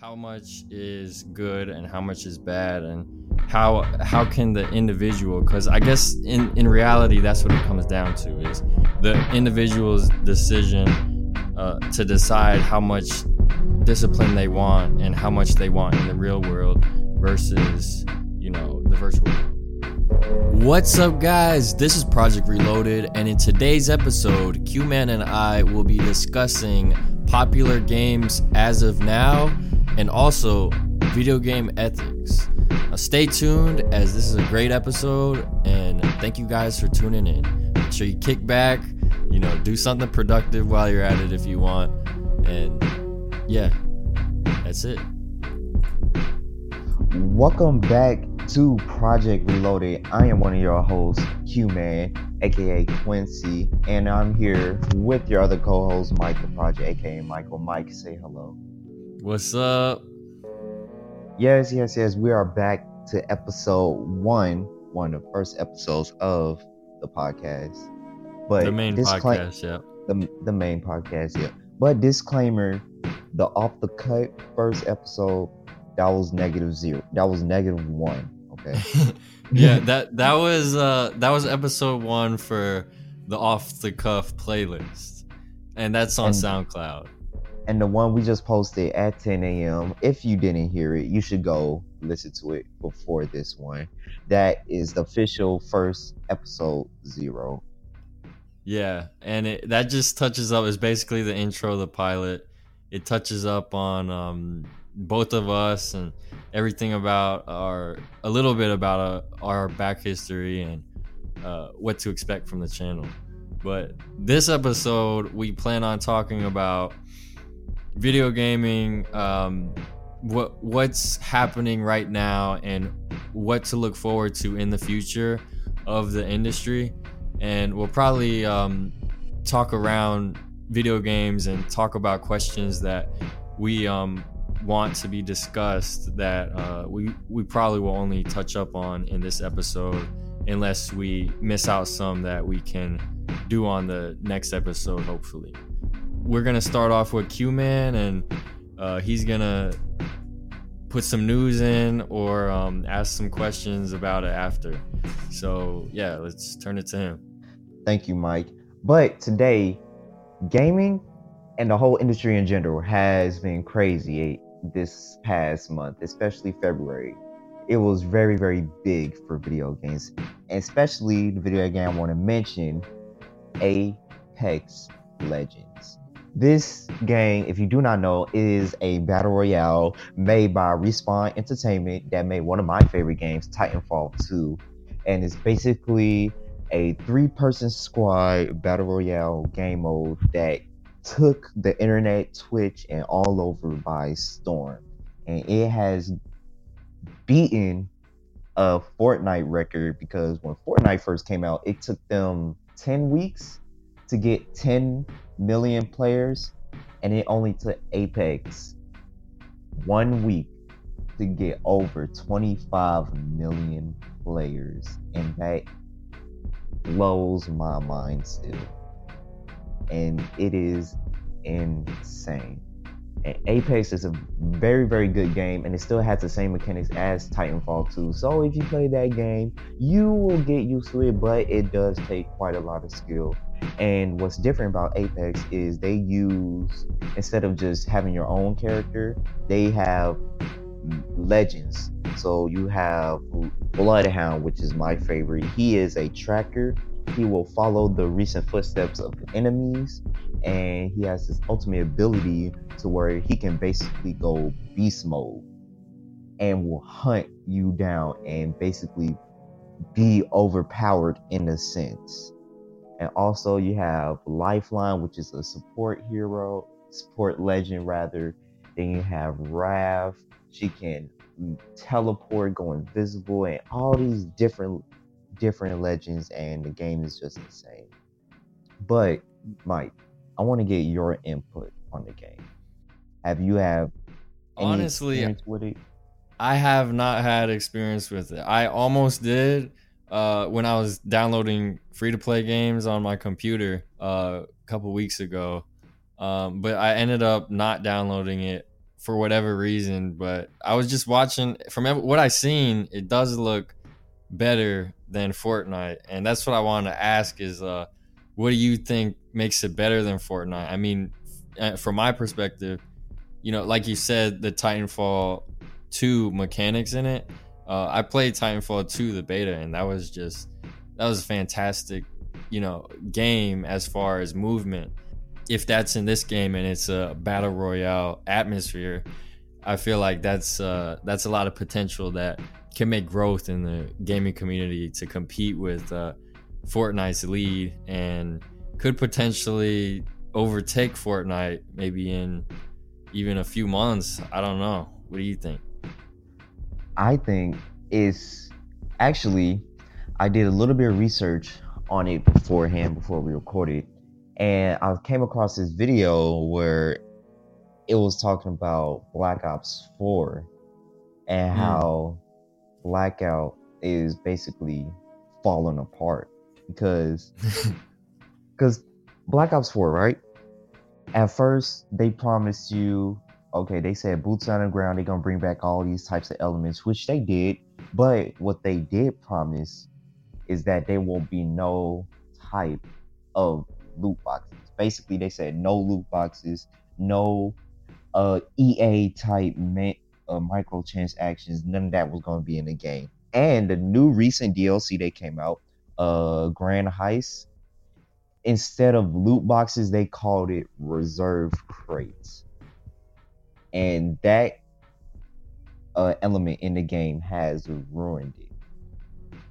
how much is good and how much is bad and how how can the individual because i guess in in reality that's what it comes down to is the individual's decision uh, to decide how much discipline they want and how much they want in the real world versus you know the virtual world. What's up guys? This is project reloaded and in today's episode q-man and i will be discussing popular games as of now and also video game ethics. Now stay tuned as this is a great episode and thank you guys for tuning in. Make sure you kick back, you know, do something productive while you're at it if you want. And yeah, that's it. Welcome back to Project Reloaded. I am one of your hosts, Q Man, aka Quincy, and I'm here with your other co host, Mike the Project, aka Michael. Mike, say hello. What's up? Yes, yes, yes. We are back to episode one, one of the first episodes of the podcast. But the main podcast, yeah. The, the main podcast, yeah. But disclaimer the off the cuff first episode, that was negative zero. That was negative one. Okay. yeah, that that was uh that was episode one for the off the cuff playlist. And that's on and, SoundCloud and the one we just posted at 10 a.m. If you didn't hear it, you should go listen to it before this one. That is the official first episode zero. Yeah, and it, that just touches up. Is basically the intro, the pilot. It touches up on um, both of us and everything about our a little bit about uh, our back history and uh, what to expect from the channel. But this episode, we plan on talking about video gaming, um, what what's happening right now, and what to look forward to in the future of the industry. And we'll probably um, talk around video games and talk about questions that we um, want to be discussed that uh, we we probably will only touch up on in this episode unless we miss out some that we can do on the next episode hopefully we're gonna start off with Q Man, and uh, he's gonna put some news in or um, ask some questions about it after. So yeah, let's turn it to him. Thank you, Mike. But today, gaming and the whole industry in general has been crazy this past month, especially February. It was very, very big for video games, and especially the video game I want to mention, Apex Legends. This game, if you do not know, is a battle royale made by Respawn Entertainment that made one of my favorite games, Titanfall 2. And it's basically a three person squad battle royale game mode that took the internet, Twitch, and all over by storm. And it has beaten a Fortnite record because when Fortnite first came out, it took them 10 weeks to get 10 million players, and it only took Apex one week to get over 25 million players, and that blows my mind still. And it is insane. Apex is a very, very good game, and it still has the same mechanics as Titanfall 2. So if you play that game, you will get used to it, but it does take quite a lot of skill and what's different about Apex is they use instead of just having your own character, they have legends. So you have Bloodhound, which is my favorite. He is a tracker. He will follow the recent footsteps of enemies, and he has this ultimate ability to where he can basically go beast mode and will hunt you down and basically be overpowered in a sense and also you have Lifeline, which is a support hero, support legend rather. Then you have Rav. She can mm, teleport, go invisible, and all these different different legends, and the game is just insane. But Mike, I want to get your input on the game. Have you have honestly with it? I have not had experience with it. I almost did uh, when I was downloading free to play games on my computer uh, a couple weeks ago. Um, but I ended up not downloading it for whatever reason. But I was just watching from what I seen, it does look better than Fortnite, and that's what I wanted to ask: is uh, what do you think makes it better than Fortnite? I mean, uh, from my perspective, you know, like you said, the Titanfall two mechanics in it. Uh, I played Titanfall 2 the beta and that was just that was a fantastic, you know, game as far as movement. If that's in this game and it's a battle royale atmosphere, I feel like that's uh, that's a lot of potential that can make growth in the gaming community to compete with uh, Fortnite's lead and could potentially overtake Fortnite maybe in even a few months. I don't know. What do you think? I think is actually I did a little bit of research on it beforehand before we recorded, and I came across this video where it was talking about Black Ops 4 and mm. how Blackout is basically falling apart because because Black Ops 4, right? At first, they promised you okay, they said boots on the ground, they're gonna bring back all these types of elements, which they did. But what they did promise is that there will be no type of loot boxes. Basically, they said no loot boxes, no uh, EA type uh, microtransactions. None of that was going to be in the game. And the new recent DLC that came out, uh, Grand Heist, instead of loot boxes, they called it reserve crates and that uh, element in the game has ruined it.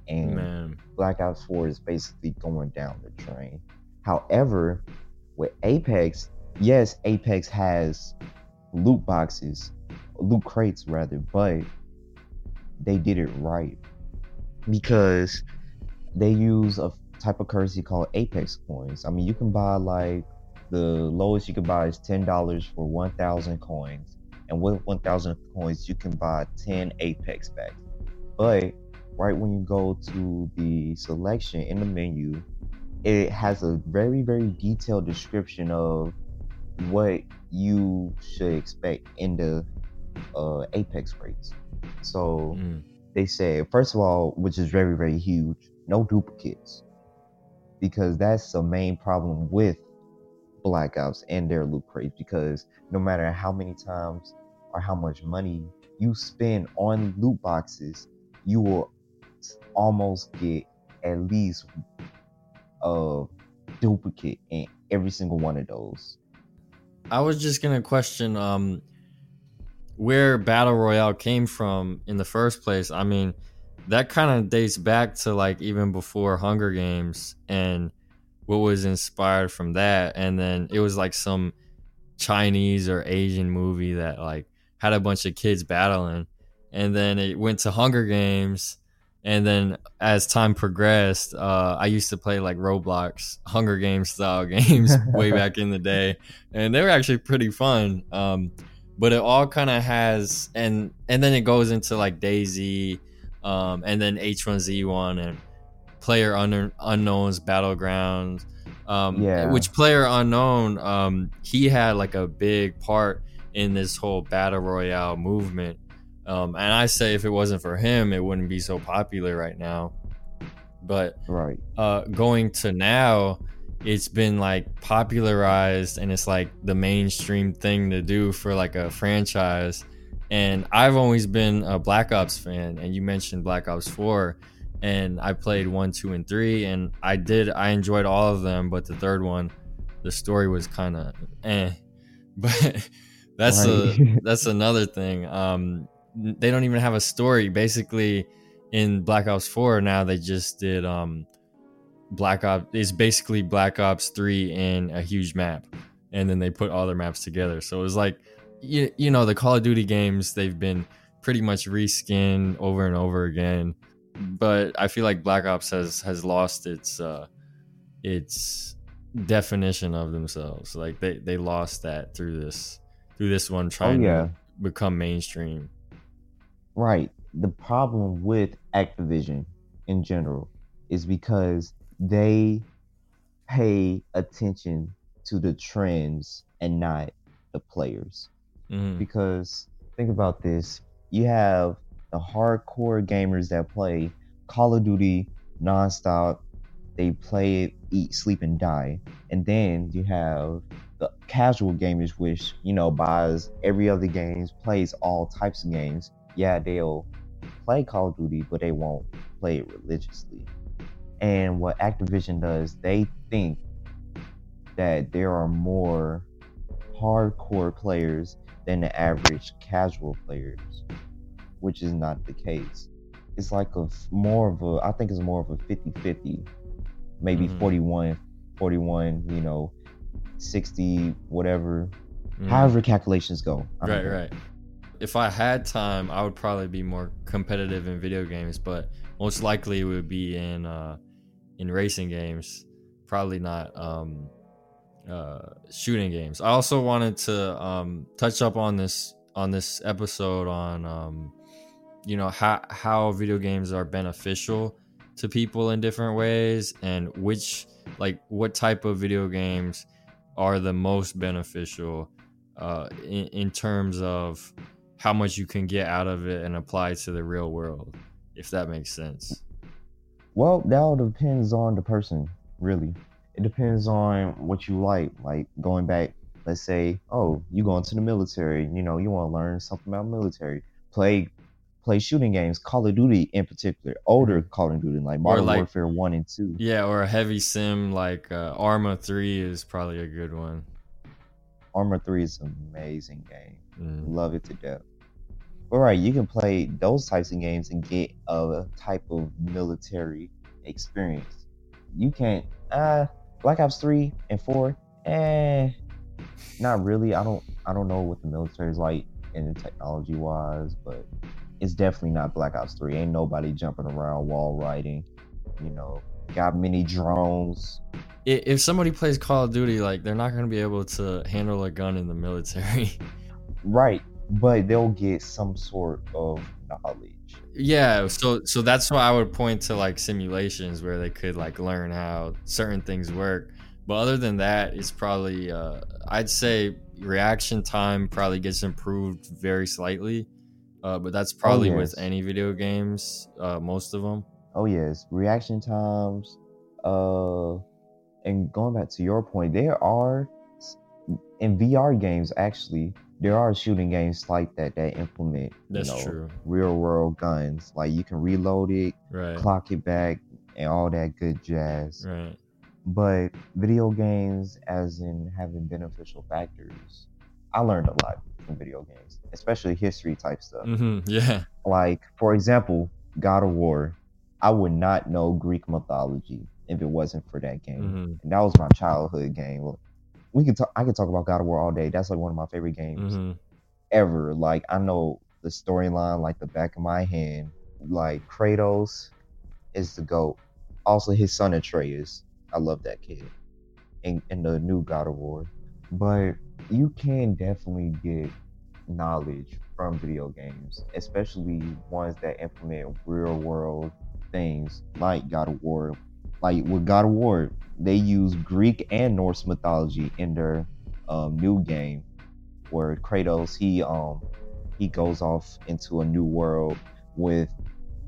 And Man. Black Ops 4 is basically going down the drain. However, with Apex, yes, Apex has loot boxes, loot crates rather, but they did it right because they use a type of currency called Apex coins. I mean, you can buy like the lowest you can buy is ten dollars for one thousand coins, and with one thousand coins you can buy ten Apex packs. But right when you go to the selection in the menu, it has a very very detailed description of what you should expect in the uh, Apex rates. So mm. they say first of all, which is very very huge, no duplicates because that's the main problem with Black Ops and their loot crates because no matter how many times or how much money you spend on loot boxes, you will almost get at least a duplicate in every single one of those. I was just gonna question um where Battle Royale came from in the first place. I mean, that kind of dates back to like even before Hunger Games and what was inspired from that. And then it was like some chinese or asian movie that like had a bunch of kids battling. And then it went to hunger games. And then as time progressed uh, i used to play like roblox hunger games style games way back in the day. And they were actually pretty fun. Um, but it all kind of has and and then it goes into like DayZ, um, and then h1z1 and player un- unknowns battlegrounds um, yeah. which player unknown um, he had like a big part in this whole battle royale movement. Um, and i say if it wasn't for him it wouldn't be so popular right now. But right. uh, going to now it's been like popularized and it's like the mainstream thing to do for like a franchise and i've always been a black ops fan and you mentioned black ops 4 and I played one, two, and three, and I did. I enjoyed all of them, but the third one, the story was kind of eh. But that's a that's another thing. Um, they don't even have a story. Basically, in Black Ops Four now, they just did um, Black Ops. is basically Black Ops Three in a huge map, and then they put all their maps together. So it was like, you, you know, the Call of Duty games. They've been pretty much reskinned over and over again but I feel like Black Ops has has lost its uh, its definition of themselves. Like they they lost that through this through this one trying oh, yeah. to become mainstream. Right. The problem with Activision in general is because they pay attention to the trends and not the players. Mhm. because think about this you have the hardcore gamers that play call of duty nonstop they play it eat sleep and die and then you have the casual gamers which you know buys every other games plays all types of games yeah they'll play call of duty but they won't play it religiously and what activision does they think that there are more hardcore players than the average casual players, which is not the case. It's like a more of a, I think it's more of a 50 50, maybe Mhm. 41, 41, you know, 60, whatever, Mhm. however calculations go. Right, right. If I had time, I would probably be more competitive in video games, but most likely it would be in uh, in racing games. Probably not um, uh, shooting games. I also wanted to um, touch up on this on this episode on um, you know how how video games are beneficial to people in different ways and which like what type of video games are the most beneficial uh, in, in terms of how much you can get out of it and apply to the real world, if that makes sense. Well, that all depends on the person, really. It depends on what you like. Like going back, let's say, oh, you go into the military. You know, you want to learn something about military. Play, play shooting games. Call of Duty, in particular, older Call of Duty, like Modern like- Warfare One and Two. Yeah, or a heavy sim like uh, Arma 3 is probably a good one. Arma Three is an amazing game. Mm. Love it to death. All right, you can play those types of games and get a type of military experience. You can't. Uh, Black Ops Three and Four. Eh, not really. I don't. I don't know what the military is like in technology wise, but it's definitely not Black Ops Three. Ain't nobody jumping around wall riding. You know, got many drones. If somebody plays Call of Duty, like they're not going to be able to handle a gun in the military. Right, but they'll get some sort of knowledge. yeah, so so that's why I would point to like simulations where they could like learn how certain things work. But other than that, it's probably uh, I'd say reaction time probably gets improved very slightly. Uh, but that's probably with yes. any video games, uh, most of them. Oh yes, reaction times. Uh, and going back to your point, there are in VR games actually there are shooting games like that that implement you That's know true, real world guns. Like you can reload it, right? clock it back, and all that good jazz. Right. But video games, as in having beneficial factors, I learned a lot from video games, especially history type stuff. hmm Yeah. Like, for example, God of War. I would not know Greek mythology if it wasn't for that game. hmm And that was my childhood game. We could talk. I could talk about God of War all day. That's like one of my favorite games hmm ever. Like I know the storyline like the back of my hand. Like Kratos is the goat. Also, his son Atreus. I love that kid. In in the new God of War, but you can definitely get knowledge from video games, especially ones that implement real world things like God of War. Like with God of War, they use Greek and Norse mythology in their um, new game, where Kratos he um he goes off into a new world with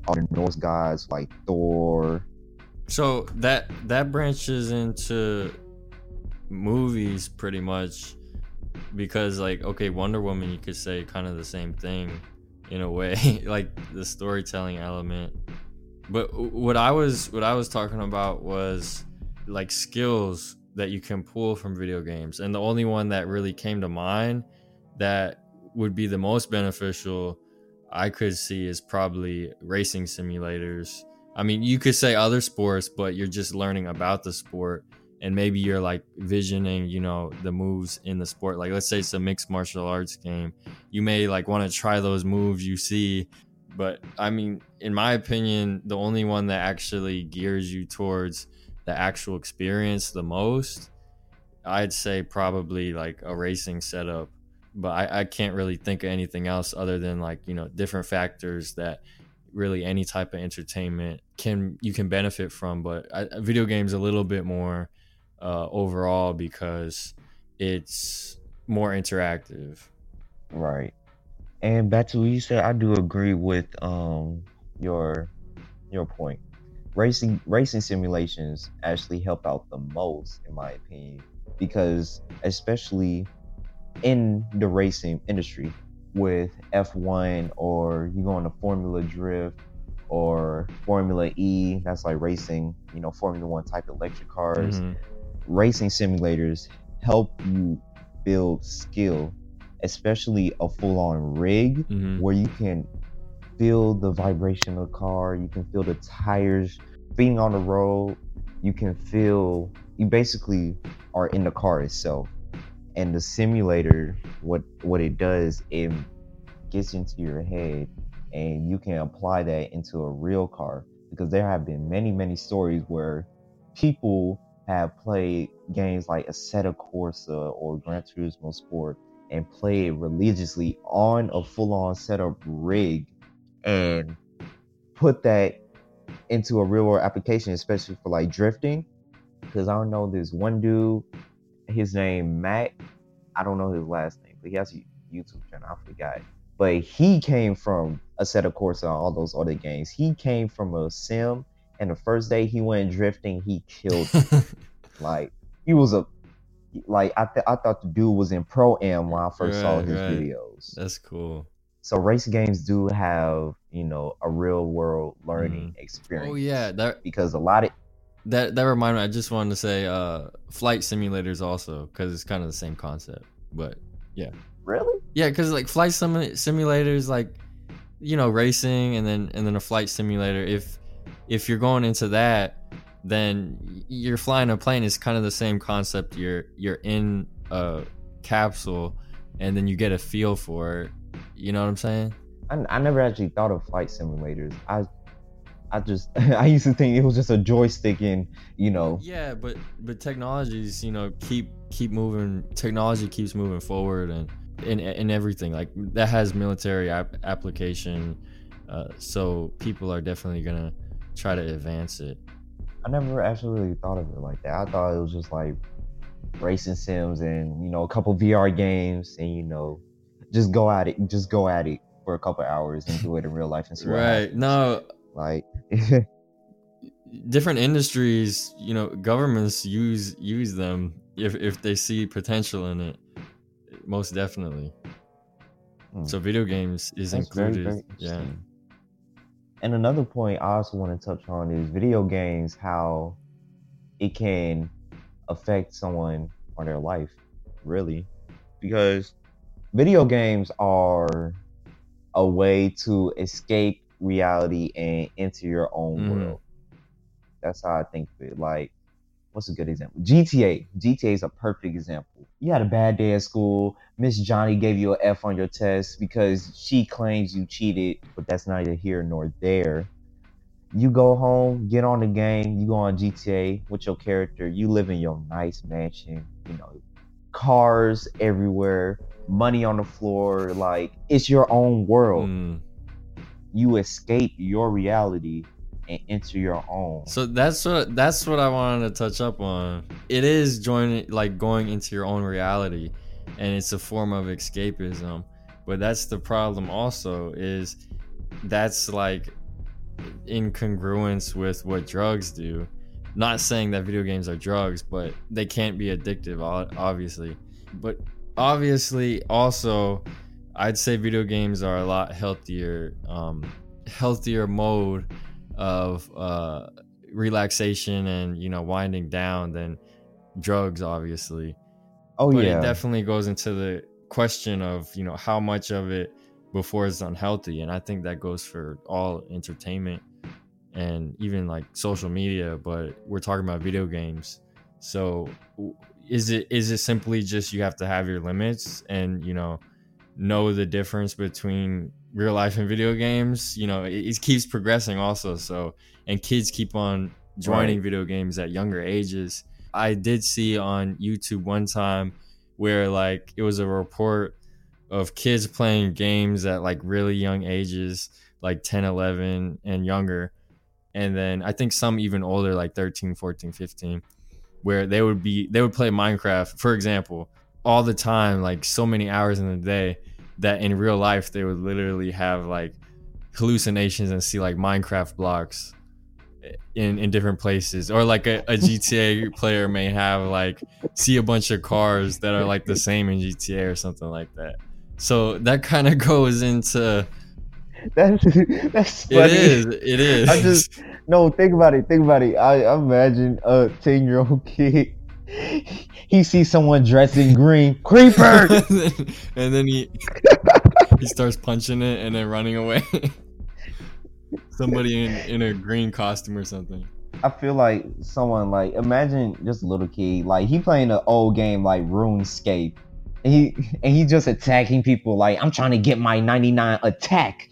all the Norse gods like Thor. So that that branches into movies pretty much because like okay Wonder Woman you could say kind of the same thing in a way like the storytelling element but what I was what I was talking about was like skills that you can pull from video games. And the only one that really came to mind that would be the most beneficial I could see is probably racing simulators. I mean, you could say other sports, but you're just learning about the sport, and maybe you're like visioning, you know, the moves in the sport. Like, let's say it's a mixed martial arts game, you may like want to try those moves you see, but I mean, in my opinion, the only one that actually gears you towards the actual experience the most, I'd say probably like a racing setup. But I, I can't really think of anything else other than like you know different factors that really any type of entertainment can you can benefit from but I, video games a little bit more uh, overall because it's more interactive Right. And back to what you said, I do agree with um your your point. Racing racing simulations actually help out the most, in my opinion, because especially in the racing industry with F1 or you go on a Formula Drift or Formula E, that's like racing, you know, Formula One type electric cars. Mhm. Racing simulators help you build skill, especially a full on rig Mhm. where you can feel the vibration of the car, you can feel the tires being on the road, you can feel you basically are in the car itself. And the simulator, what what it does, it gets into your head and you can apply that into a real car because there have been many, many stories where people have played games like Assetto Corsa or Gran Turismo Sport and play it religiously on a full-on setup rig and put that into a real world application, especially for like drifting. Because I don't know, there's one dude, his name Matt. I don't know his last name, but he has a YouTube channel. I forgot. But he came from Assetto Corsa on all those other games. He came from a sim, and the first day he went drifting, he killed. like he was a like I th- I thought the dude was in pro am when I first saw his right. videos. That's cool. So race games do have you know a real world learning experience. Oh yeah, that because a lot of that that reminded me. I just wanted to say, uh, flight simulators also because it's kind of the same concept. But yeah, really yeah, because like flight simu- simulators, like you know, racing and then and then a flight simulator. If if you're going into that, then you're flying a plane. Is kind of the same concept. You're you're in a capsule, and then you get a feel for it. You know what I'm saying? I, I never actually thought of flight simulators. I I just I used to think it was just a joystick and you know Yeah, but but technologies, you know, keep keep moving. Technology keeps moving forward, and in in everything like that has military ap- application. Uh, so people are definitely gonna try to advance it. I never actually really thought of it like that. I thought it was just like racing sims and you know a couple VR games and you know just go at it, just go at it for a couple hours and do it in real life and see what Right? happens. No, Like different industries, you know, governments use use them if if they see potential in it. Most definitely. Hmm. So video games is That's very, included. very yeah. And another point I also want to touch on is video games, how it can affect someone or their life, really. Because video games are a way to escape reality and enter your own Mhm. world. That's how I think of it. Like, what's a good example? GTA. GTA is a perfect example. You had a bad day at school. Miss Johnny gave you an F on your test because she claims you cheated, but that's neither here nor there. You go home, get on the game, you go on GTA with your character, you live in your nice mansion, you know, cars everywhere, money on the floor, like it's your own world. Mm. You escape your reality and enter your own. So that's what that's what I wanted to touch up on. It is joining like going into your own reality and it's a form of escapism. But that's the problem also is that's like in congruence with what drugs do. Not saying that video games are drugs, but they can't be addictive obviously. But obviously also I'd say video games are a lot healthier um healthier mode of uh, relaxation and you know winding down than drugs obviously oh but yeah. it definitely goes into the question of you know how much of it before it's unhealthy and i think that goes for all entertainment and even like social media but we're talking about video games so is it is it simply just you have to have your limits and you know know the difference between real life and video games you know it, it keeps progressing also so and kids keep on joining Right. video games at younger ages i did see on youtube one time where like it was a report of kids playing games at like really young ages like 10 11 and younger and then i think some even older like 13 14 15 where they would be they would play minecraft for example all the time like so many hours in the day that in real life they would literally have like hallucinations and see like Minecraft blocks in in different places or like a, a GTA player may have like see a bunch of cars that are like the same in GTA or something like that. So that kind of goes into That's that's funny. it is it is. I just no think about it. Think about it. I, I imagine a ten year old kid. He sees someone dressed in green. Creeper. and, then, he he starts punching it and then running away. Somebody in, in a green costume or something. I feel like someone like imagine just a little kid like he playing an old game like RuneScape. And he and he just attacking people like I'm trying to get my 99 attack.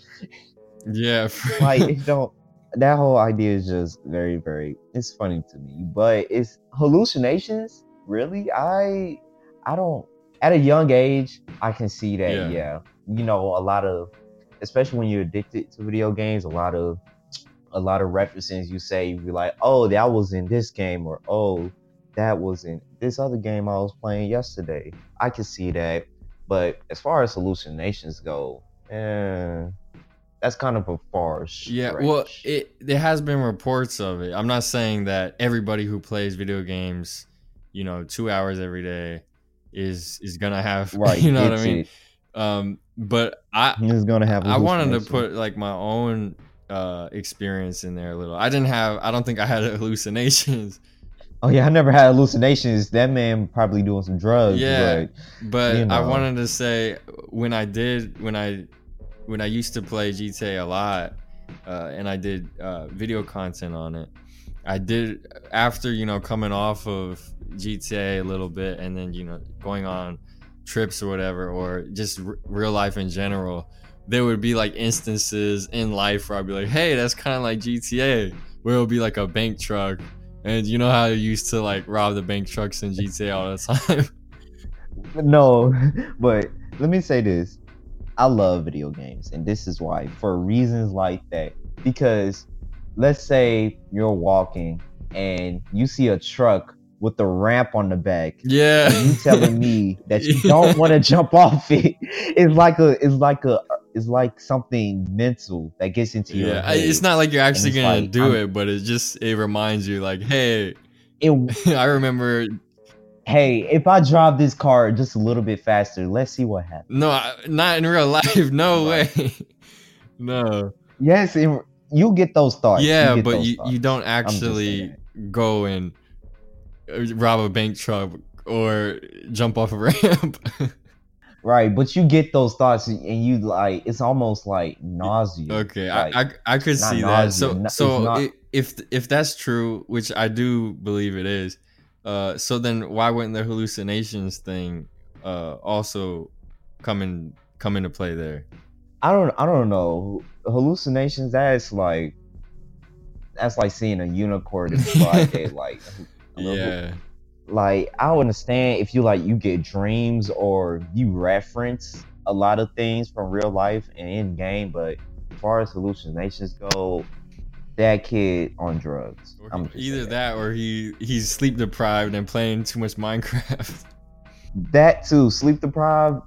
Yeah. Like don't that whole idea is just very very it's funny to me. But it's hallucinations, really? I I don't at a young age I can see that Yeah. yeah. You know, a lot of especially when you're addicted to video games, a lot of a lot of references you say you be like, oh, that was in this game, or oh, that was in this other game I was playing yesterday. I can see that, but as far as hallucinations go, eh, that's kind of a far stretch. Yeah, well, it there has been reports of it. I'm not saying that everybody who plays video games, you know, two hours every day, is is gonna have. right, You know what I mean? it. Um, but I He's gonna have. I wanted to put like my own uh experience in there a little. I didn't have. I don't think I had hallucinations, Oh yeah, I never had hallucinations. That man probably doing some drugs. Yeah. but but You I wanted to say when I did when I when I used to play GTA a lot, uh, and I did uh, video content on it. I did after you know coming off of GTA a little bit, and then you know going on trips or whatever, or just r- real life in general. There would be like instances in life where I'd be like, "Hey, that's kind of like GTA," where it'll be like a bank truck, and you know how you used to like rob the bank trucks in GTA all the time. no, but let me say this. I love video games, and this is why. For reasons like that. Because let's say you're walking and you see a truck with the ramp on the back. yeah, And you telling me that you don't want to jump off it. It's like a it's like a it's like something mental that gets into your yeah. It's not like you're actually gonna like, do I'm- it, but it just it reminds you like, hey, it I remember. Hey, if I drive this car just a little bit faster, let's see what happens. No, I- not in real life. No way. no. Yes, in, you get those thoughts. yeah, get but you, thoughts. you don't actually go and rob a bank truck or jump off a ramp. right, but you get those thoughts and you like it's almost like nausea. okay, Like, I, I I could see that. So so not- if if that's true, which I do believe it is, uh, so then why wouldn't the hallucinations thing uh also come in come into play there? I don't I don't know. Hallucinations that's like that's like seeing a unicorn in broad daylight. Yeah. like I understand if you like you get dreams or you reference a lot of things from real life and in game, but as far as hallucinations go, that kid on drugs. Either saying. that or he he's sleep deprived and playing too much Minecraft. That too, sleep deprived.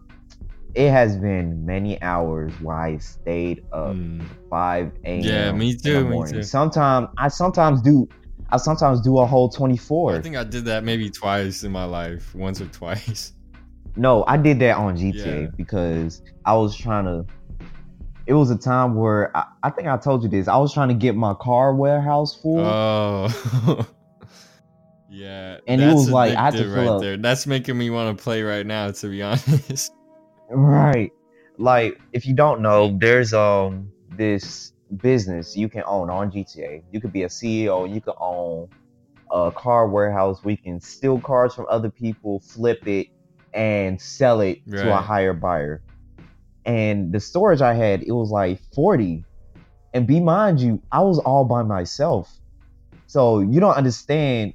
It has been many hours where I stayed up Hmm. five a.m. Yeah, me too, me too. Sometimes I sometimes do. I sometimes do a whole twenty four. I think I did that maybe twice in my life, once or twice. No, I did that on GTA Yeah. because I was trying to. It was a time where I, I think I told you this. I was trying to get my car warehouse full. Oh. yeah. And it was like, I had to fill right up- there. That's making me want to play right now, to be honest. Right. Like if you don't know, there's um this business you can own on GTA. You could be a CEO, you could own a car warehouse where you can steal cars from other people, flip it, and sell it to a higher buyer. And the storage I had, it was like 40. And be mind you, I was all by myself. So you don't understand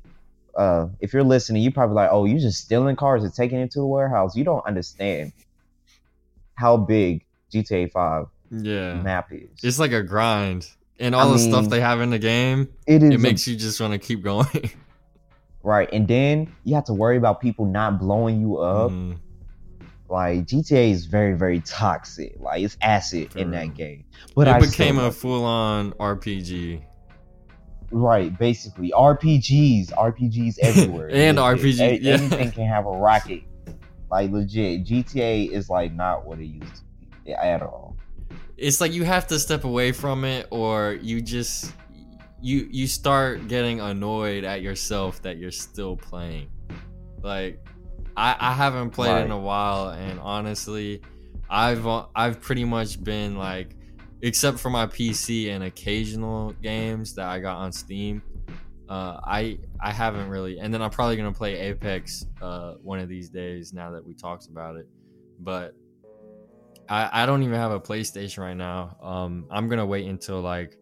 uh, if you're listening, you probably like, oh, you're just stealing cars and taking it to the warehouse. You don't understand how big GTA 5 Yeah. map is. It's like a grind. And all I the stuff they have in the game, it is it a- makes you just want to keep going. right, and then you have to worry about people not blowing you up. Mm. Like GTA is very very toxic. Like it's acid For in real. that game. But it I became a full on RPG. right. Basically, RPGs, RPGs everywhere, And. RPG, A- yeah. Anything can have a rocket. Like legit, GTA is like not what it used to be at all. It's like you have to step away from it or you just you you start getting annoyed at yourself that you're still playing. Like I I haven't played in a while and honestly I've uh, I've pretty much been like except for my PC and occasional games that I got on Steam uh, I I haven't really, and then I'm probably gonna play Apex uh, one of these days. Now that we talked about it, but I I don't even have a PlayStation right now. Um, I'm gonna wait until like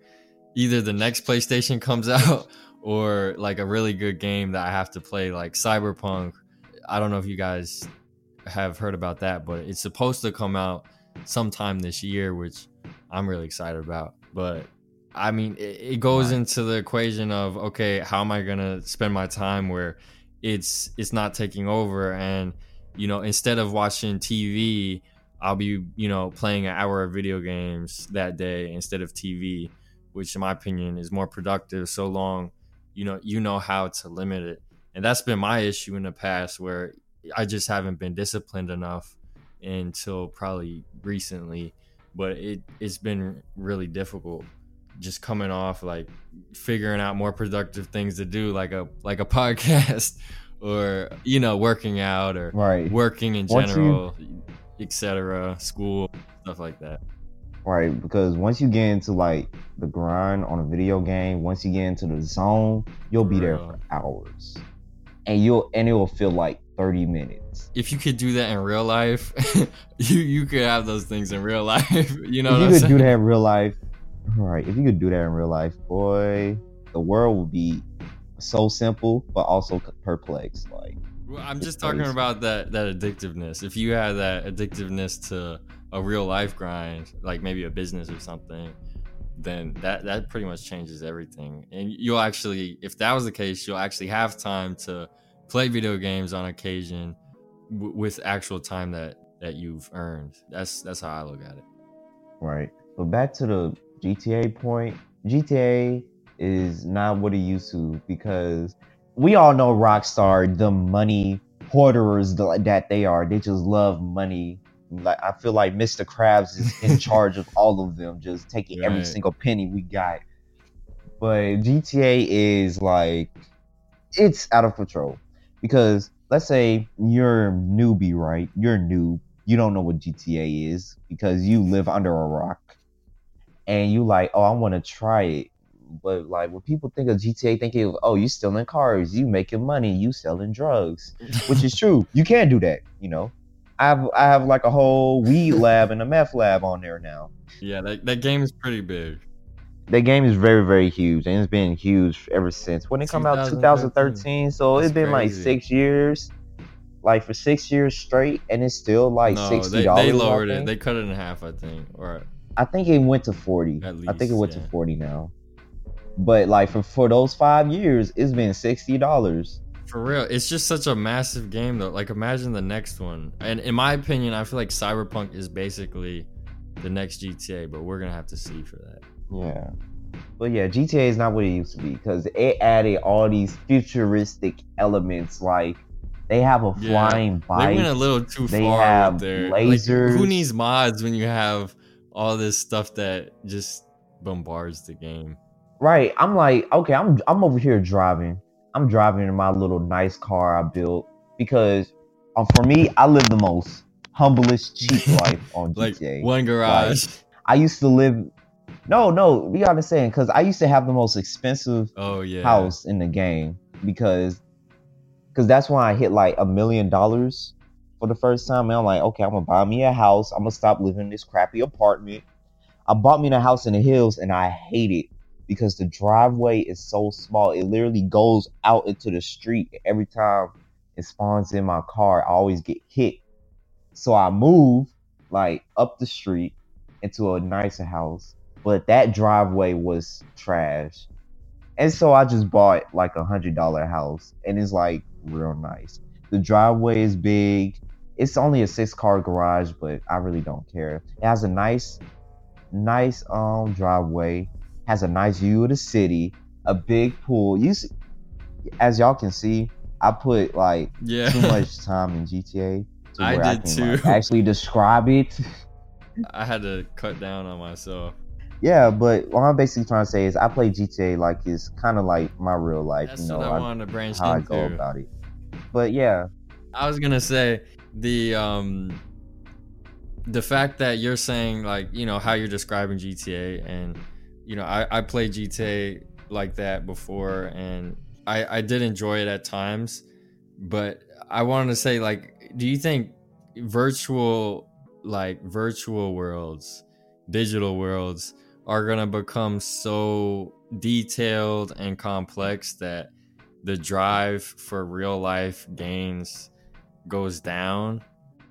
either the next PlayStation comes out or like a really good game that I have to play, like Cyberpunk. I don't know if you guys have heard about that, but it's supposed to come out sometime this year, which I'm really excited about. But I mean, it, it goes Right. into the equation of okay, how am I gonna spend my time where it's it's not taking over, and you know, instead of watching TV, I'll be you know playing an hour of video games that day instead of TV, which in my opinion is more productive. So long, you know, you know how to limit it, and that's been my issue in the past where I just haven't been disciplined enough until probably recently. But it it's been really difficult just coming off like figuring out more productive things to do like a like a podcast or you know working out or Right. working in Once general etc school stuff like that Right, because once you get into like the grind on a video game, once you get into the zone, you'll be there for hours, and you'll and it will feel like thirty minutes. if you could do that in real life you you could have those things in real life you know you could saying? do that in real life, right? If you could do that in real life, boy, the world would be so simple, but also perplexed. Like, Well, I'm just talking crazy. about that that addictiveness. If you had that addictiveness to a real life grind, like maybe a business or something, then that that pretty much changes everything. And you'll actually, if that was the case, you'll actually have time to play video games on occasion w- with actual time that that you've earned. That's that's how I look at it. right? But back to the GTA point, GTA is not what it used to because we all know Rockstar, the money hoarders that they are. They just love money. Like I feel like Mr. Krabs is in charge of all of them, just taking every single penny we got. But GTA is like it's out of control because let's say you're a newbie, right? You're new. You don't know what GTA is because you live under a rock, and you like, oh, I want to try it. But like when people think of GTA, thinking of, oh, you stealing cars, you making money, you selling drugs, which is true. You can do that, you know. I have I have like a whole weed lab and a meth lab on there now. yeah, that that game is pretty big. That game is very very huge and it's been huge ever since when it come out 2013. 2013. So That's it's been like six years, like for six years straight, and it's still like no, sixty they, dollars. they lowered it. They cut it in half, I think. Or I think it went to 40. At I think it went yeah. to 40 now. But like for, for those five years, it's been $60. For real, it's just such a massive game though. Like imagine the next one. And in my opinion, I feel like Cyberpunk is basically the next GTA, but we're gonna have to see for that. Yeah. But yeah, GTA is not what it used to be because it added all these futuristic elements. Like they have a Yeah, flying They bike. went a little too they far have their lasers. Like, who needs mods when you have all this stuff that just bombards the game? Right. I'm like, okay, I'm I'm over here driving. I'm driving in my little nice car I built because um, for me, I live the most humblest, cheap life on Like GTA. one garage. I used to live. No, no, we understand because I used to have the most expensive oh yeah. house in the game because because that's when I hit like a million dollars for the first time. And I'm like, okay, I'm gonna buy me a house. I'm gonna stop living in this crappy apartment. I bought me a house in the hills and I hate it because the driveway is so small. It literally goes out into the street. Every time it spawns in my car, I always get hit. So I move like up the street into a nicer house. But that driveway was trash. And so I just bought like a hundred dollar house and it's like real nice. The driveway is big. it's only a six car garage, but I really don't care. It has a nice, nice um driveway, has a nice view of the city, a big pool. You see, as y'all can see, I put like Yeah. too much time in GTA to I did can like, too. actually describe it. I had to cut down on myself. yeah, but what I'm basically trying to say is I play GTA like it's kind of like my real life, That's you know, what I I- wanted to branch how I go about it. But yeah, I was gonna say the um the fact that you're saying like you know how you're describing GTA and you know I I played GTA like that before and I I did enjoy it at times, but I wanted to say like do you think virtual like virtual worlds, digital worlds are gonna become so detailed and complex that the drive for real life gains goes down.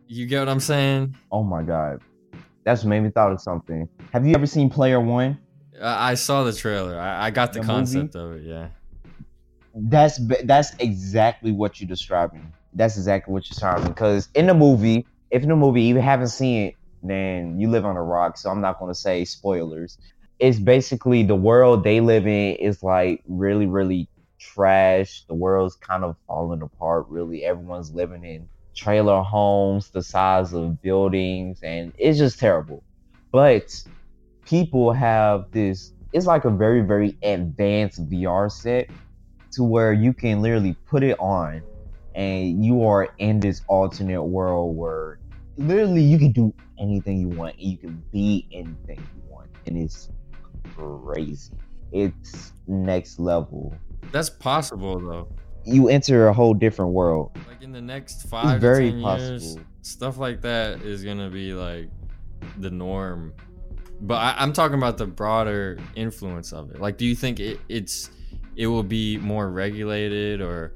You get what I'm saying? oh my god, that's made me thought of something. Have you ever seen Player One? I, saw the trailer. I, I got the, The concept of it. Yeah. That's that's exactly what you're describing. That's exactly what you're describing. Because in the movie, if in the movie you haven't seen it, then you live on a rock. So I'm not going to say spoilers. It's basically the world they live in is like really, really trash. The world's kind of falling apart. Really, everyone's living in trailer homes the size of buildings, and it's just terrible. But people have this. It's like a very, very advanced VR set to where you can literally put it on and you are in this alternate world where literally you can do anything you want and you can be anything you want and it's crazy it's next level That's possible though. you enter a whole different world Like in the next five very ten years, possible. stuff like that is gonna be like the norm. But I, I'm talking about the broader influence of it. Like, do you think it, it's it will be more regulated or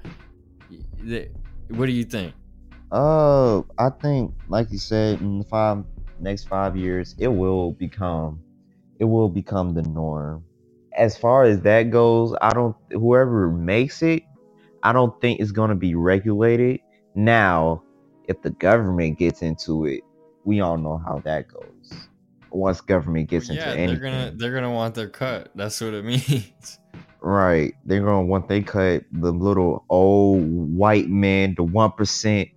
th- what do you think? uh i think like you said in the five next five years it will become it will become the norm as far as that goes i don't whoever makes it i don't think it's going to be regulated now if the government gets into it we all know how that goes once government gets yeah, into they're anything. gonna they're gonna want their cut. That's what it means. right. They're to want they cut the little old white man the 1%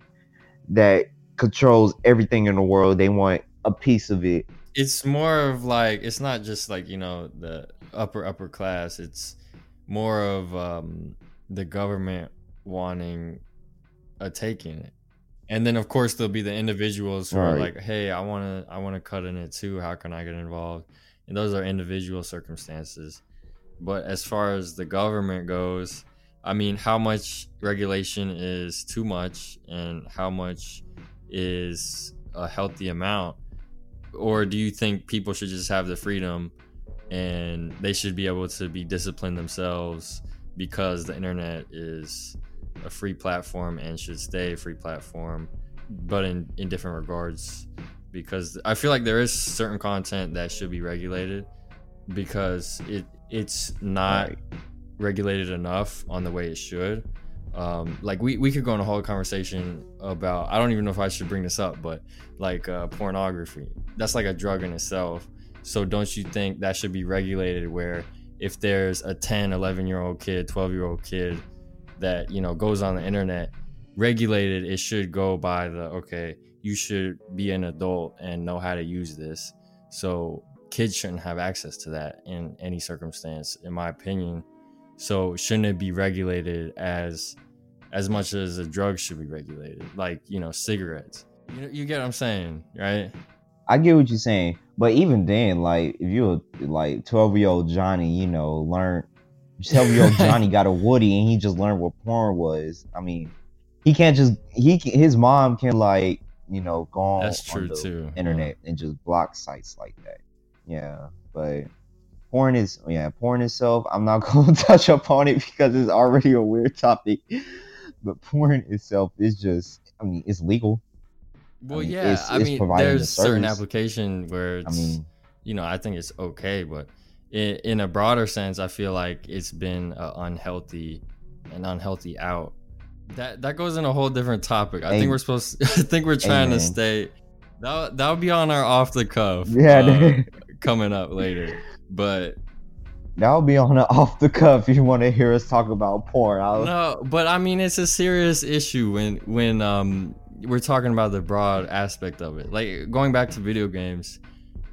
that controls everything in the world. They want a piece of it. It's more of like it's not just like you know the upper upper class. It's more of um the government wanting a take in it and then of course there'll be the individuals who are like hey i want to i want to cut in it too. How can i get involved? And those are individual circumstances. But as far as the government goes i mean how much regulation is too much and how much is a healthy amount? Or do you think people should just have the freedom and they should be able to be disciplined themselves because the internet is a free platform and should stay a free platform but in, in different regards because i feel like there is certain content that should be regulated because it it's not Right. regulated enough on the way it should. Um, like we, we could go on a whole conversation about i don't even know if i should bring this up but like uh, pornography. That's like a drug in itself. So don't you think that should be regulated where if there's a 10 11 year old kid 12 year old kid that you know goes on the internet regulated it should go by the okay you should be an adult and know how to use this. So kids shouldn't have access to that in any circumstance in my opinion. So shouldn't it be regulated as as much as a drug should be regulated? Like you know cigarettes. You, you get what i'm saying right? I get what you're saying, but even then, like if you're like 12 year old Johnny, you know, learn 12 year old Johnny got a Woody and he just learned what porn was. I mean, he can't just he can, his mom can like you know go on, That's on true, the too. internet and just block sites like that. Yeah, but porn is yeah porn itself. I'm not going to touch upon it because it's already a weird topic. But porn itself is just I mean it's legal. well mean, yeah it's- i it's mean there's the certain application where it's I mean you know i think it's okay but in, a broader sense i feel like it's been a unhealthy an unhealthy out That that goes in a whole different topic. I think we're supposed. I think we're trying to stay. That that would be on our off the cuff. Yeah, uh, coming up later. But that'll be on the off the cuff if you want to hear us talk about porn. I'll, no, but I mean it's a serious issue when when um we're talking about the broad aspect of it. Like going back to video games,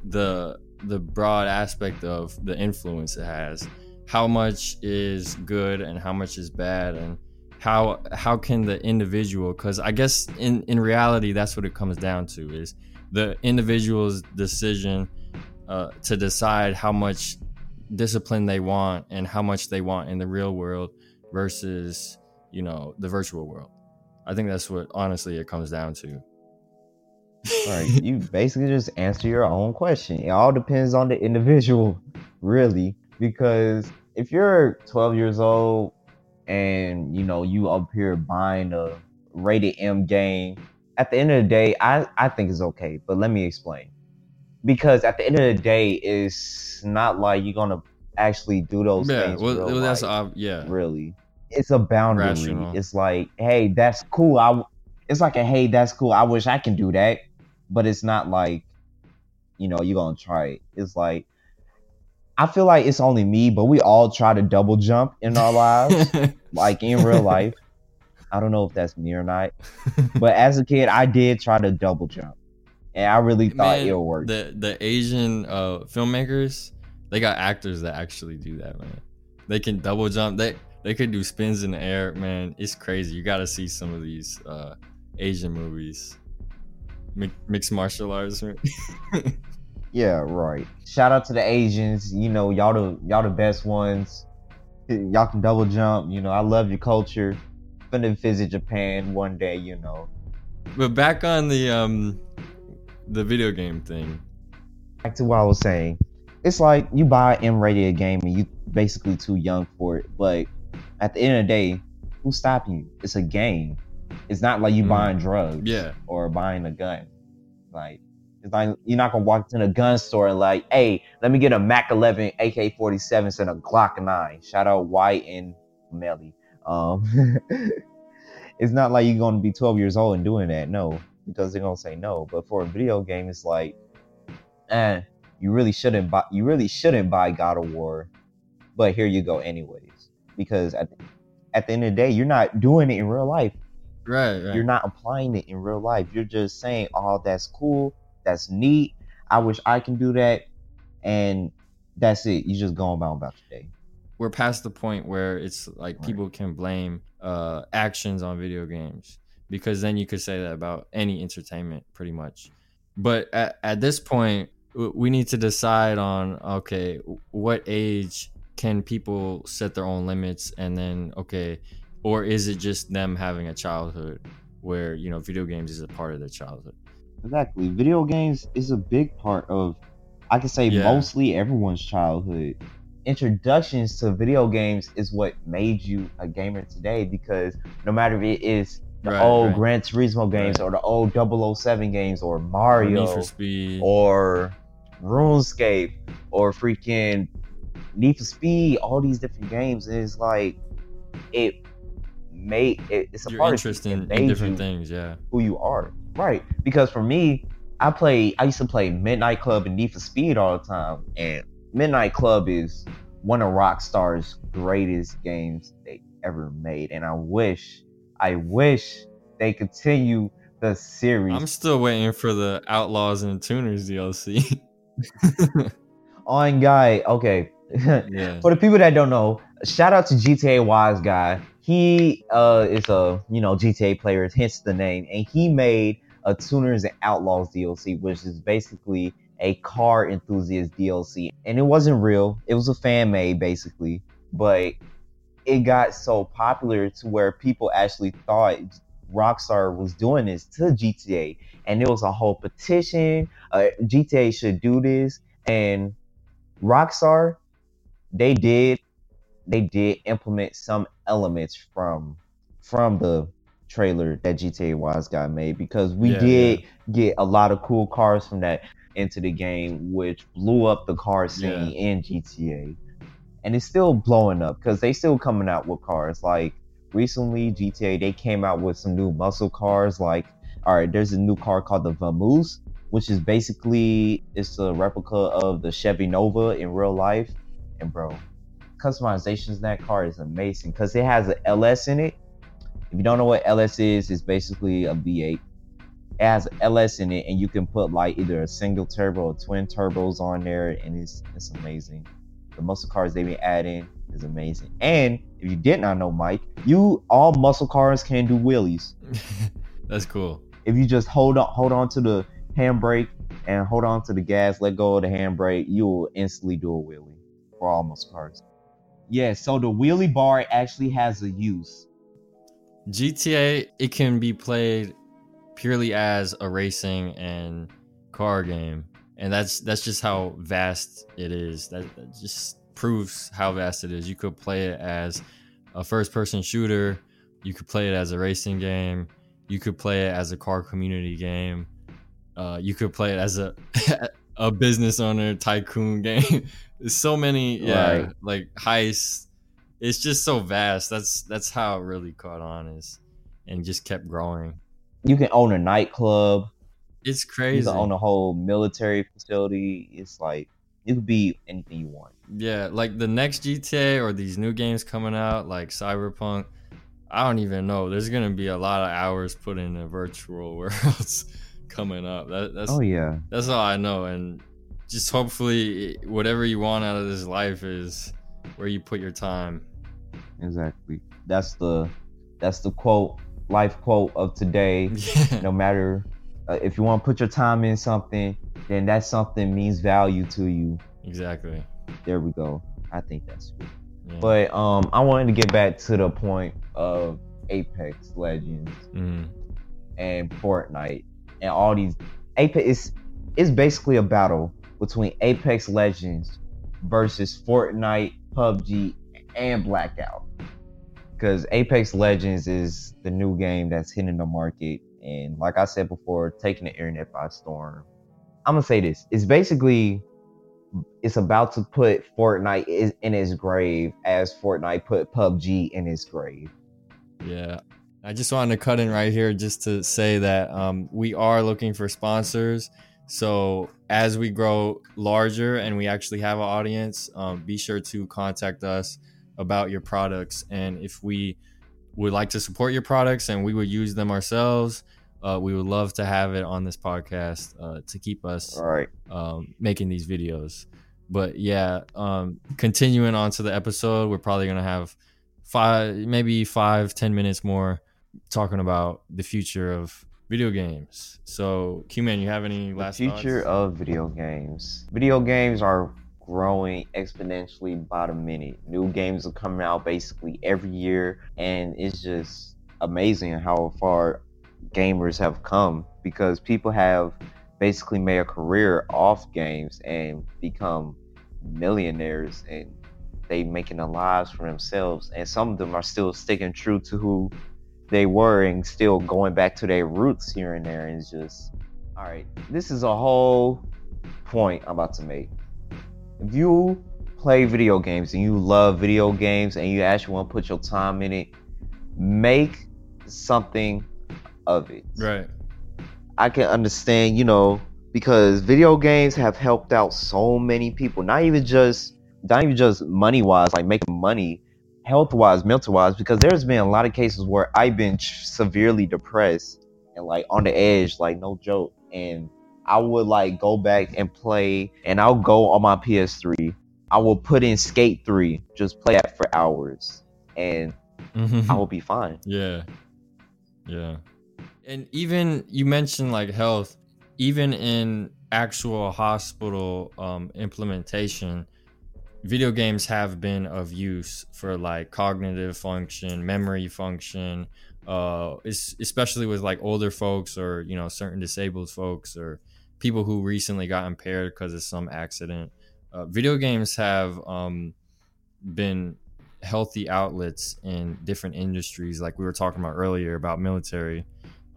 the the broad aspect of the influence it has. How much is good and how much is bad and how how can the individual cuz I guess in in reality that's what it comes down to is the individual's decision uh, to decide how much discipline they want and how much they want in the real world versus you know the virtual world i think that's what honestly it comes down to Right. You basically just answer your own question. It all depends on the individual, really. Because if you're 12 years old and you know you up here buying a rated M game, at the end of the day, I, I think it's okay. But let me explain. Because at the end of the day, it's not like you're gonna actually do those yeah things. well, well, that's ob- yeah really. It's a boundary. Rational. It's like, hey, that's cool. I. It's like a hey, that's cool. I wish I can do that, but it's not like, you know, you're gonna try it. It's like, I feel like it's only me, but we all try to double jump in our lives, like in real life. I don't know if that's me or not, but as a kid, I did try to double jump, and I really thought Man, it would work. the the asian uh filmmakers they got actors that actually do that man they can double jump they they could do spins in the air man it's crazy you gotta see some of these uh asian movies Mi- mixed martial arts. Yeah, right. Shout out to the Asians. You know, y'all the y'all the best ones. Y'all can double jump. You know, I love your culture. Gonna visit Japan one day. You know. But back on the um the video game thing. Back to what I was saying. It's like you buy an M-rated game and you basically too young for it. But at the end of the day, who's stopping you? It's a game. It's not like you Mm. buying drugs. Yeah. Or buying a gun. Like it's like you're not gonna walk into a gun store and like, hey, let me get a Mac 11 AK-47 and a Glock 9. Shout out White and Melly. Um, it's not like you're gonna be 12 years old and doing that. No, because they're gonna say no. But for a video game, it's like, eh, you really shouldn't buy. You really shouldn't buy God of War. But here you go, anyways. Because at at the end of the day, you're not doing it in real life Right, right. you're not applying it in real life. You're just saying, "Oh, that's cool. That's neat. I wish I can do that." And that's it. You just go about about your day. We're past the point where it's like Right. people can blame uh actions on video games because then you could say that about any entertainment pretty much. But at, at this point we need to decide on okay, what age can people set their own limits and then okay, or is it just them having a childhood where, you know, video games is a part of their childhood? Exactly. Video games is a big part of, I could say, Yeah. mostly everyone's childhood. Introductions to video games is what made you a gamer today because no matter if it is the Right, old right. Gran Turismo games Right. or the old 007 games or Mario Need for Speed. or RuneScape or freaking Need for Speed, all these different games. And it's like it made it, it's a your part interest in, in different things, yeah. who you are. Right. Because for me, I play I used to play Midnight Club and Need for Speed all the time. And Midnight Club is one of Rockstar's greatest games they ever made. And I wish, I wish they continue the series. I'm still waiting for the Outlaws and Tuners DLC. on guy, okay. yeah. For the people that don't know, shout out to GTA Wise guy. He uh is a you know GTA player, hence the name, and he made a Tuners and Outlaws DLC, which is basically a car enthusiast DLC. And it wasn't real; it was a fan made basically, but it got so popular to where people actually thought Rockstar was doing this to GTA, and there was a whole petition. Uh, GTA should do this, and Rockstar they did they did implement some elements from from the trailer that GTA Wise got made because we Yeah, did get a lot of cool cars from that into the game, which blew up the car scene Yeah. in GTA. And it's still blowing up because they still coming out with cars. Like recently GTA they came out with some new muscle cars. Like, all right, there's a new car called the Vamos, which is basically it's a replica of the Chevy Nova in real life. And bro, customizations in that car is amazing because it has an LS in it. If you don't know what LS is, it's basically a V8. It has LS in it, and you can put like either a single turbo or twin turbos on there, and it's it's amazing. The muscle cars they've been adding is amazing. And if you did not know, Mike, you all muscle cars can do wheelies. That's cool. If you just hold on hold on to the handbrake and hold on to the gas, let go of the handbrake, you will instantly do a wheelie for all muscle cars. Yeah, so the wheelie bar actually has a use. GTA it can be played purely as a racing and car game, and that's that's just how vast it is. That, just proves how vast it is. You could play it as a first-person shooter. You could play it as a racing game. You could play it as a car community game. Uh, you could play it as a a business owner tycoon game. There's so many, yeah, right. like heists. It's just so vast. That's that's how it really caught on is, and just kept growing. You can own a nightclub. It's crazy. You can own a whole military facility. It's like it could be anything you want. Yeah, like the next GTA or these new games coming out, like Cyberpunk. I don't even know. There's gonna be a lot of hours put in the virtual worlds coming up. That, that's oh yeah. That's all I know, and just hopefully whatever you want out of this life is where you put your time. Exactly. That's the that's the quote life quote of today. Yeah. No matter uh, if you want to put your time in something, then that something means value to you. Exactly. There we go. I think that's sweet. Yeah. But um, I wanted to get back to the point of Apex Legends mm. and Fortnite and all these. Apex is it's basically a battle between Apex Legends versus Fortnite, PUBG, and Blackout. Because Apex Legends is the new game that's hitting the market, and like I said before, taking the internet by storm. I'm gonna say this: it's basically it's about to put Fortnite in its grave as Fortnite put PUBG in its grave. Yeah. I just wanted to cut in right here just to say that um, we are looking for sponsors. So as we grow larger and we actually have an audience, um, be sure to contact us about your products. And if we would like to support your products and we would use them ourselves, uh, we would love to have it on this podcast uh, to keep us All right. um, making these videos. But yeah, um, continuing on to the episode, we're probably gonna have five, maybe five, ten minutes more talking about the future of video games. So, Q Man, you have any last the future thoughts? of video games? Video games are growing exponentially by the minute. New games are coming out basically every year, and it's just amazing how far gamers have come because people have basically made a career off games and become millionaires and they making their lives for themselves and some of them are still sticking true to who they were and still going back to their roots here and there and just all right this is a whole point i'm about to make if you play video games and you love video games and you actually want to put your time in it make something of it. Right. I can understand, you know, because video games have helped out so many people. Not even just not even just money wise, like making money, health wise, mental wise. Because there's been a lot of cases where I've been severely depressed and like on the edge, like no joke. And I would like go back and play, and I'll go on my PS3. I will put in Skate 3, just play that for hours, and mm-hmm. I will be fine. Yeah. Yeah. And even you mentioned like health, even in actual hospital um, implementation, video games have been of use for like cognitive function, memory function, uh, especially with like older folks or you know certain disabled folks or people who recently got impaired because of some accident. Uh, video games have um, been healthy outlets in different industries, like we were talking about earlier about military.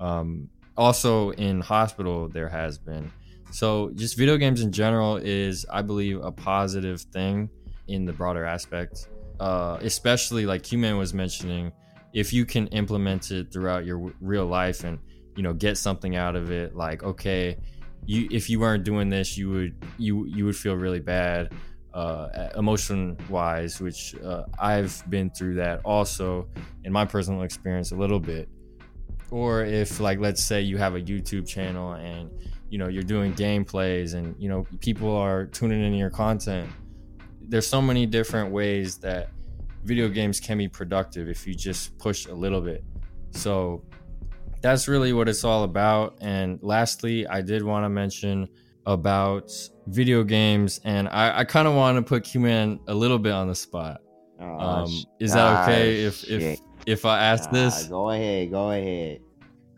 Um, also in hospital, there has been. So just video games in general is, I believe, a positive thing in the broader aspect. Uh, especially like Q-Man was mentioning, if you can implement it throughout your w- real life and you know get something out of it like okay you if you weren't doing this you would you you would feel really bad uh, emotion wise which uh, i've been through that also in my personal experience a little bit or if like let's say you have a youtube channel and you know you're doing gameplays and you know people are tuning into your content there's so many different ways that video games can be productive if you just push a little bit. So that's really what it's all about. And lastly i did want to mention about video games and i, I kind of want to put q-man a little bit on the spot. Oh, um, is that okay ah, if if if i ask this? Go ahead, go ahead.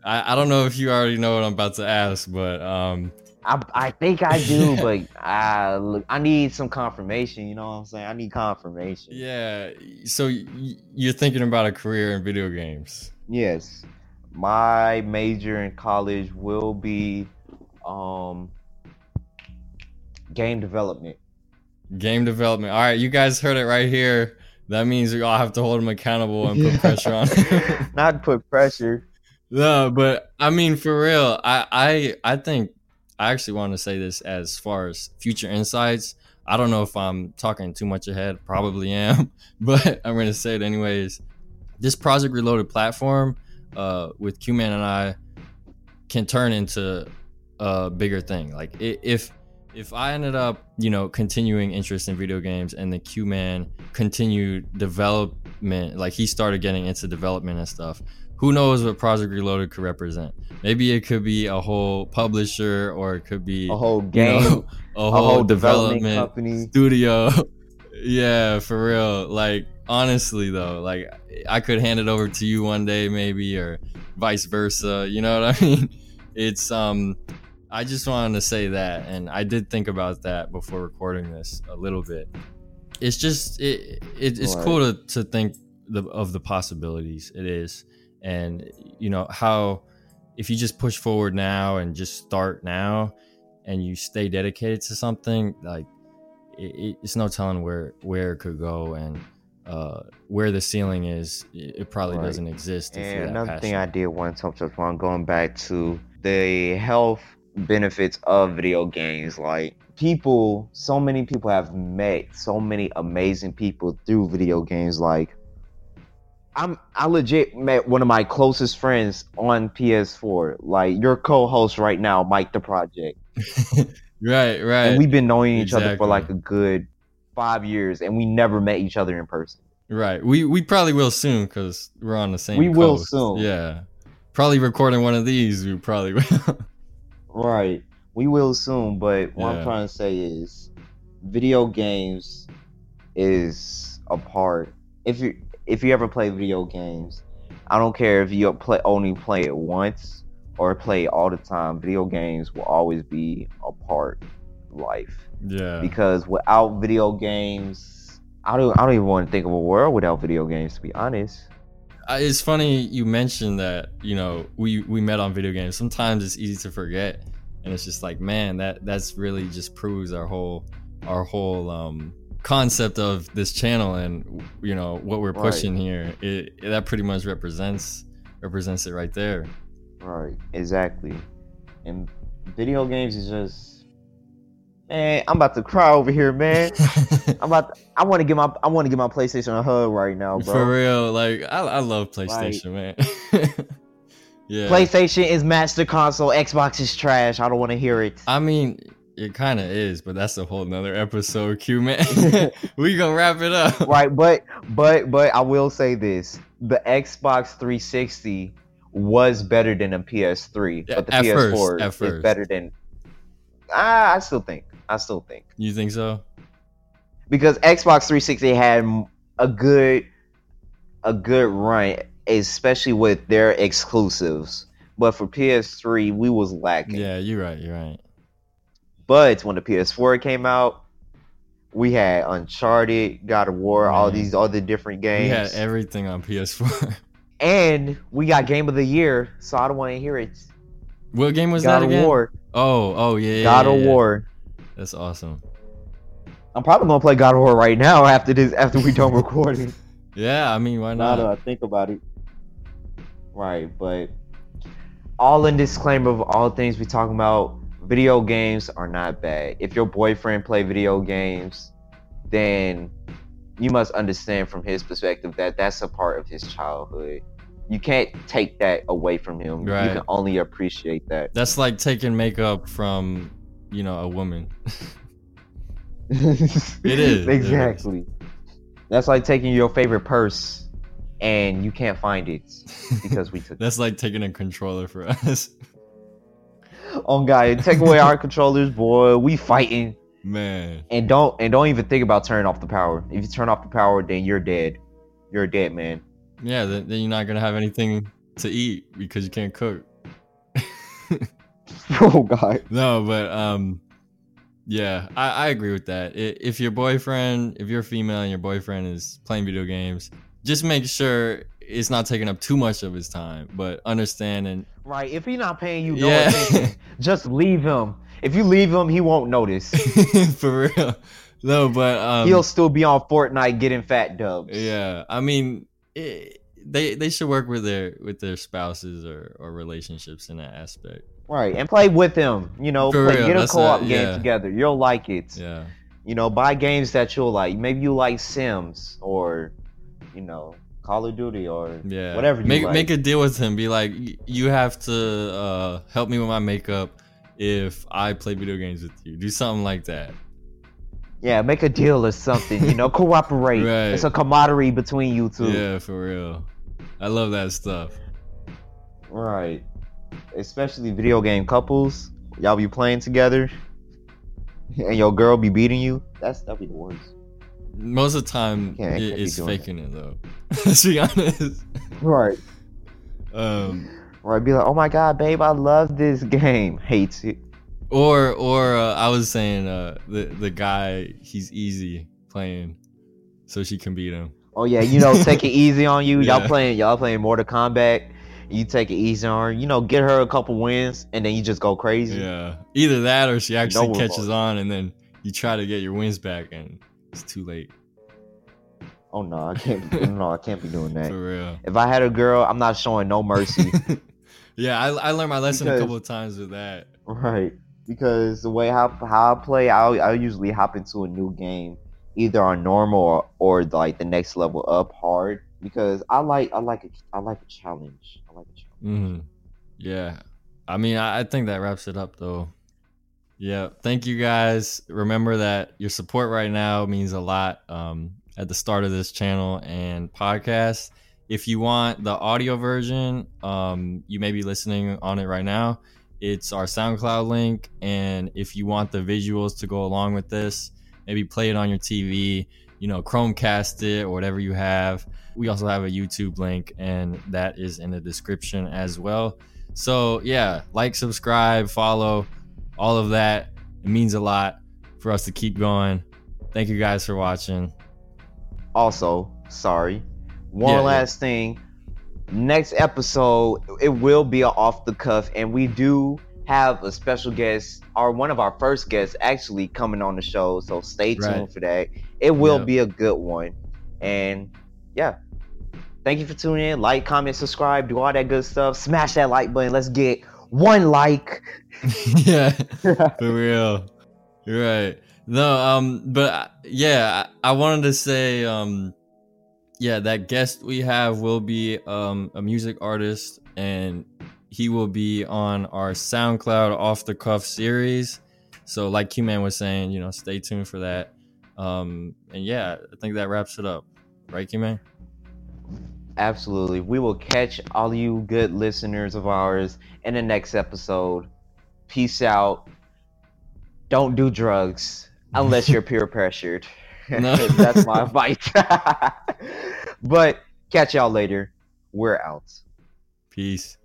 I, I don't know if you already know what I'm about to ask, but um, I I think I do, but I look, I need some confirmation. You know what I'm saying? I need confirmation. yeah. So y- you're thinking about a career in video games? Yes, my major in college will be um game development. Game development. All right, you guys heard it right here. That means we all have to hold him accountable and put pressure on. Not put pressure. No, but I mean for real, I I I think I actually want to say this as far as future insights. I don't know if I'm talking too much ahead. Probably am, but I'm going to say it anyways. This Project Reloaded platform uh, with Qman and I can turn into a bigger thing. Like if if I ended up, you know, continuing interest in video games and the Q Man continued development, like he started getting into development and stuff, who knows what Project Reloaded could represent? Maybe it could be a whole publisher or it could be A whole you game, know, a a whole, whole development, development company. studio. yeah, for real. Like honestly though, like I could hand it over to you one day maybe or vice versa. You know what I mean? It's um I just wanted to say that and I did think about that before recording this a little bit. It's just it, it it's Right. cool to, to think the, of the possibilities. It is. And you know how if you just push forward now and just start now and you stay dedicated to something like it, it- it's no telling where where it could go and uh, where the ceiling is it, it probably Right. doesn't exist And another thing I did want to touch upon, going back to the health benefits of video games. Like people, so many people have met so many amazing people through video games. Like I'm, I legit met one of my closest friends on PS4. Like your co-host right now, Mike the Project, right right and we've been knowing each other for like a good five years, and we never met each other in person. right we we probably will soon because we're on the same We will soon. yeah probably recording one of these we probably will Right. We will soon, but what Yeah. I'm trying to say is video games is a part. If you if you ever play video games, I don't care if you play only play it once or play it all the time. Video games will always be a part of life yeah because without video games, I don't I don't even want to think of a world without video games to be honest. Uh, it's funny you mentioned that you know we we met on video games sometimes it's easy to forget and it's just like man that that's really just proves our whole our whole um concept of this channel and you know what we're Right. pushing here it, it- that pretty much represents represents it right there Right, exactly. And video games is just man, I'm about to cry over here, man. I'm about to, I want to get my I want to get my PlayStation a hug right now, bro. for real like i, I love playstation man yeah PlayStation is master console, Xbox is trash. I don't want to hear it. i mean it kind of is but that's a whole nother episode q man we gonna wrap it up right, but but but I will say this: the Xbox 360 was better than a PS3, but the at PS4 first, is better than. I, I still think. I still think. you think so because Xbox 360 had a good a good run, especially with their exclusives. But for PS3, we was lacking. Yeah, you're right. You're right. But when the PS4 came out, we had Uncharted, God of War, all Man. these other different games. We games, had everything on PS4. and we got Game of the Year. So I don't want to hear it. what game was God that God of again? War, Oh, oh yeah. yeah, God yeah, of yeah. War. That's awesome. I'm probably gonna play God of War right now after this. After we done recording. Yeah, I mean, why now not? that I think about it. Right, but all in disclaimer of all things we talking about, video games are not bad. If your boyfriend play video games, then you must understand from his perspective that that's a part of his childhood. You can't take that away from him. Right. You can only appreciate that. That's like taking makeup from, you know, a woman. it is, it exactly. That's like taking your favorite purse and you can't find it because we took. That's like taking a controller for us. Oh God, take away our controllers, boy. We fighting. Man. And don't and don't even think about turning off the power. If you turn off the power, then you're dead. You're a dead man. Yeah, then, then you're not gonna have anything to eat because you can't cook. oh God. No, but um, yeah, I, I agree with that. If your boyfriend, if you're female and your boyfriend is playing video games, just make sure it's not taking up too much of his time. But understand and Right. If he's not paying you no Yeah. attention, just leave him. If you leave him, he won't notice. for real. No, but um, He'll still be on Fortnite getting fat dubs. Yeah, I mean, it, they they should work with their with their spouses or or relationships in that aspect. Right. And play with him. You know, For play, real, get a co-op game yeah. together. You'll like it. Yeah, You know, buy games that you'll like. Maybe you like Sims or, you know, Call of Duty or yeah. whatever you make like. make a deal with him. Be like, you have to uh, help me with my makeup if I play video games with you. Do something like that. Yeah, make a deal or something. You know, cooperate. Right. It's a camaraderie between you two. Yeah, for real. I love that stuff. Right. Especially video game couples. Y'all be playing together, and your girl be beating you. That's that'd be the worst. Most of the time, it, it's faking it though. Let's be honest. Right. Um, Right. Be like, oh my god, babe, I love this game. Hates it. Or or uh, I was saying uh, the the guy he's easy playing, so she can beat him. Oh yeah, you know, take it easy on you. Y'all Yeah. playing, y'all playing Mortal Kombat. You take it easy on her. You know, get her a couple wins, and then you just go crazy. Yeah, either that or she actually No catches on, and then you try to get your wins back, and it's too late. Oh no, I can't. No, I can't be doing that. For real. If I had a girl, I'm not showing no mercy. yeah, I, I learned my lesson a couple of times with that. right. Because the way how how I play, I I usually hop into a new game, either on normal or, or like the next level up hard. Because I like I like a, I like a challenge. I like a challenge. hmm Yeah, I mean, I, I think that wraps it up though. Yeah, thank you guys. Remember that your support right now means a lot um, at the start of this channel and podcast. If you want the audio version, um, you may be listening on it right now. It's our SoundCloud link, and if you want the visuals to go along with this, maybe play it on your TV. You know, Chromecast it or whatever you have. We also have a YouTube link, and that is in the description as well. So yeah, like, subscribe, follow, all of that. It means a lot for us to keep going. Thank you guys for watching. Also, sorry. One Yeah, yeah. last thing. Next episode, it will be a off the cuff, and we do have a special guest, or one of our first guests actually coming on the show. So stay tuned Right. for that. It will Yep. be a good one. And yeah. Thank you for tuning in. Like, comment, subscribe, do all that good stuff. Smash that like button. Let's get one like. yeah, for real. You're right. No, um, but yeah, I, I wanted to say, um, yeah, that guest we have will be um a music artist, and he will be on our SoundCloud off the cuff series. So, like Q Man was saying, you know, stay tuned for that. Um, and yeah, I think that wraps it up, right, Q Man? Absolutely. We will catch all you good listeners of ours in the next episode. Peace out. Don't do drugs unless you're peer pressured. No. That's my advice. but catch y'all later. We're out. Peace.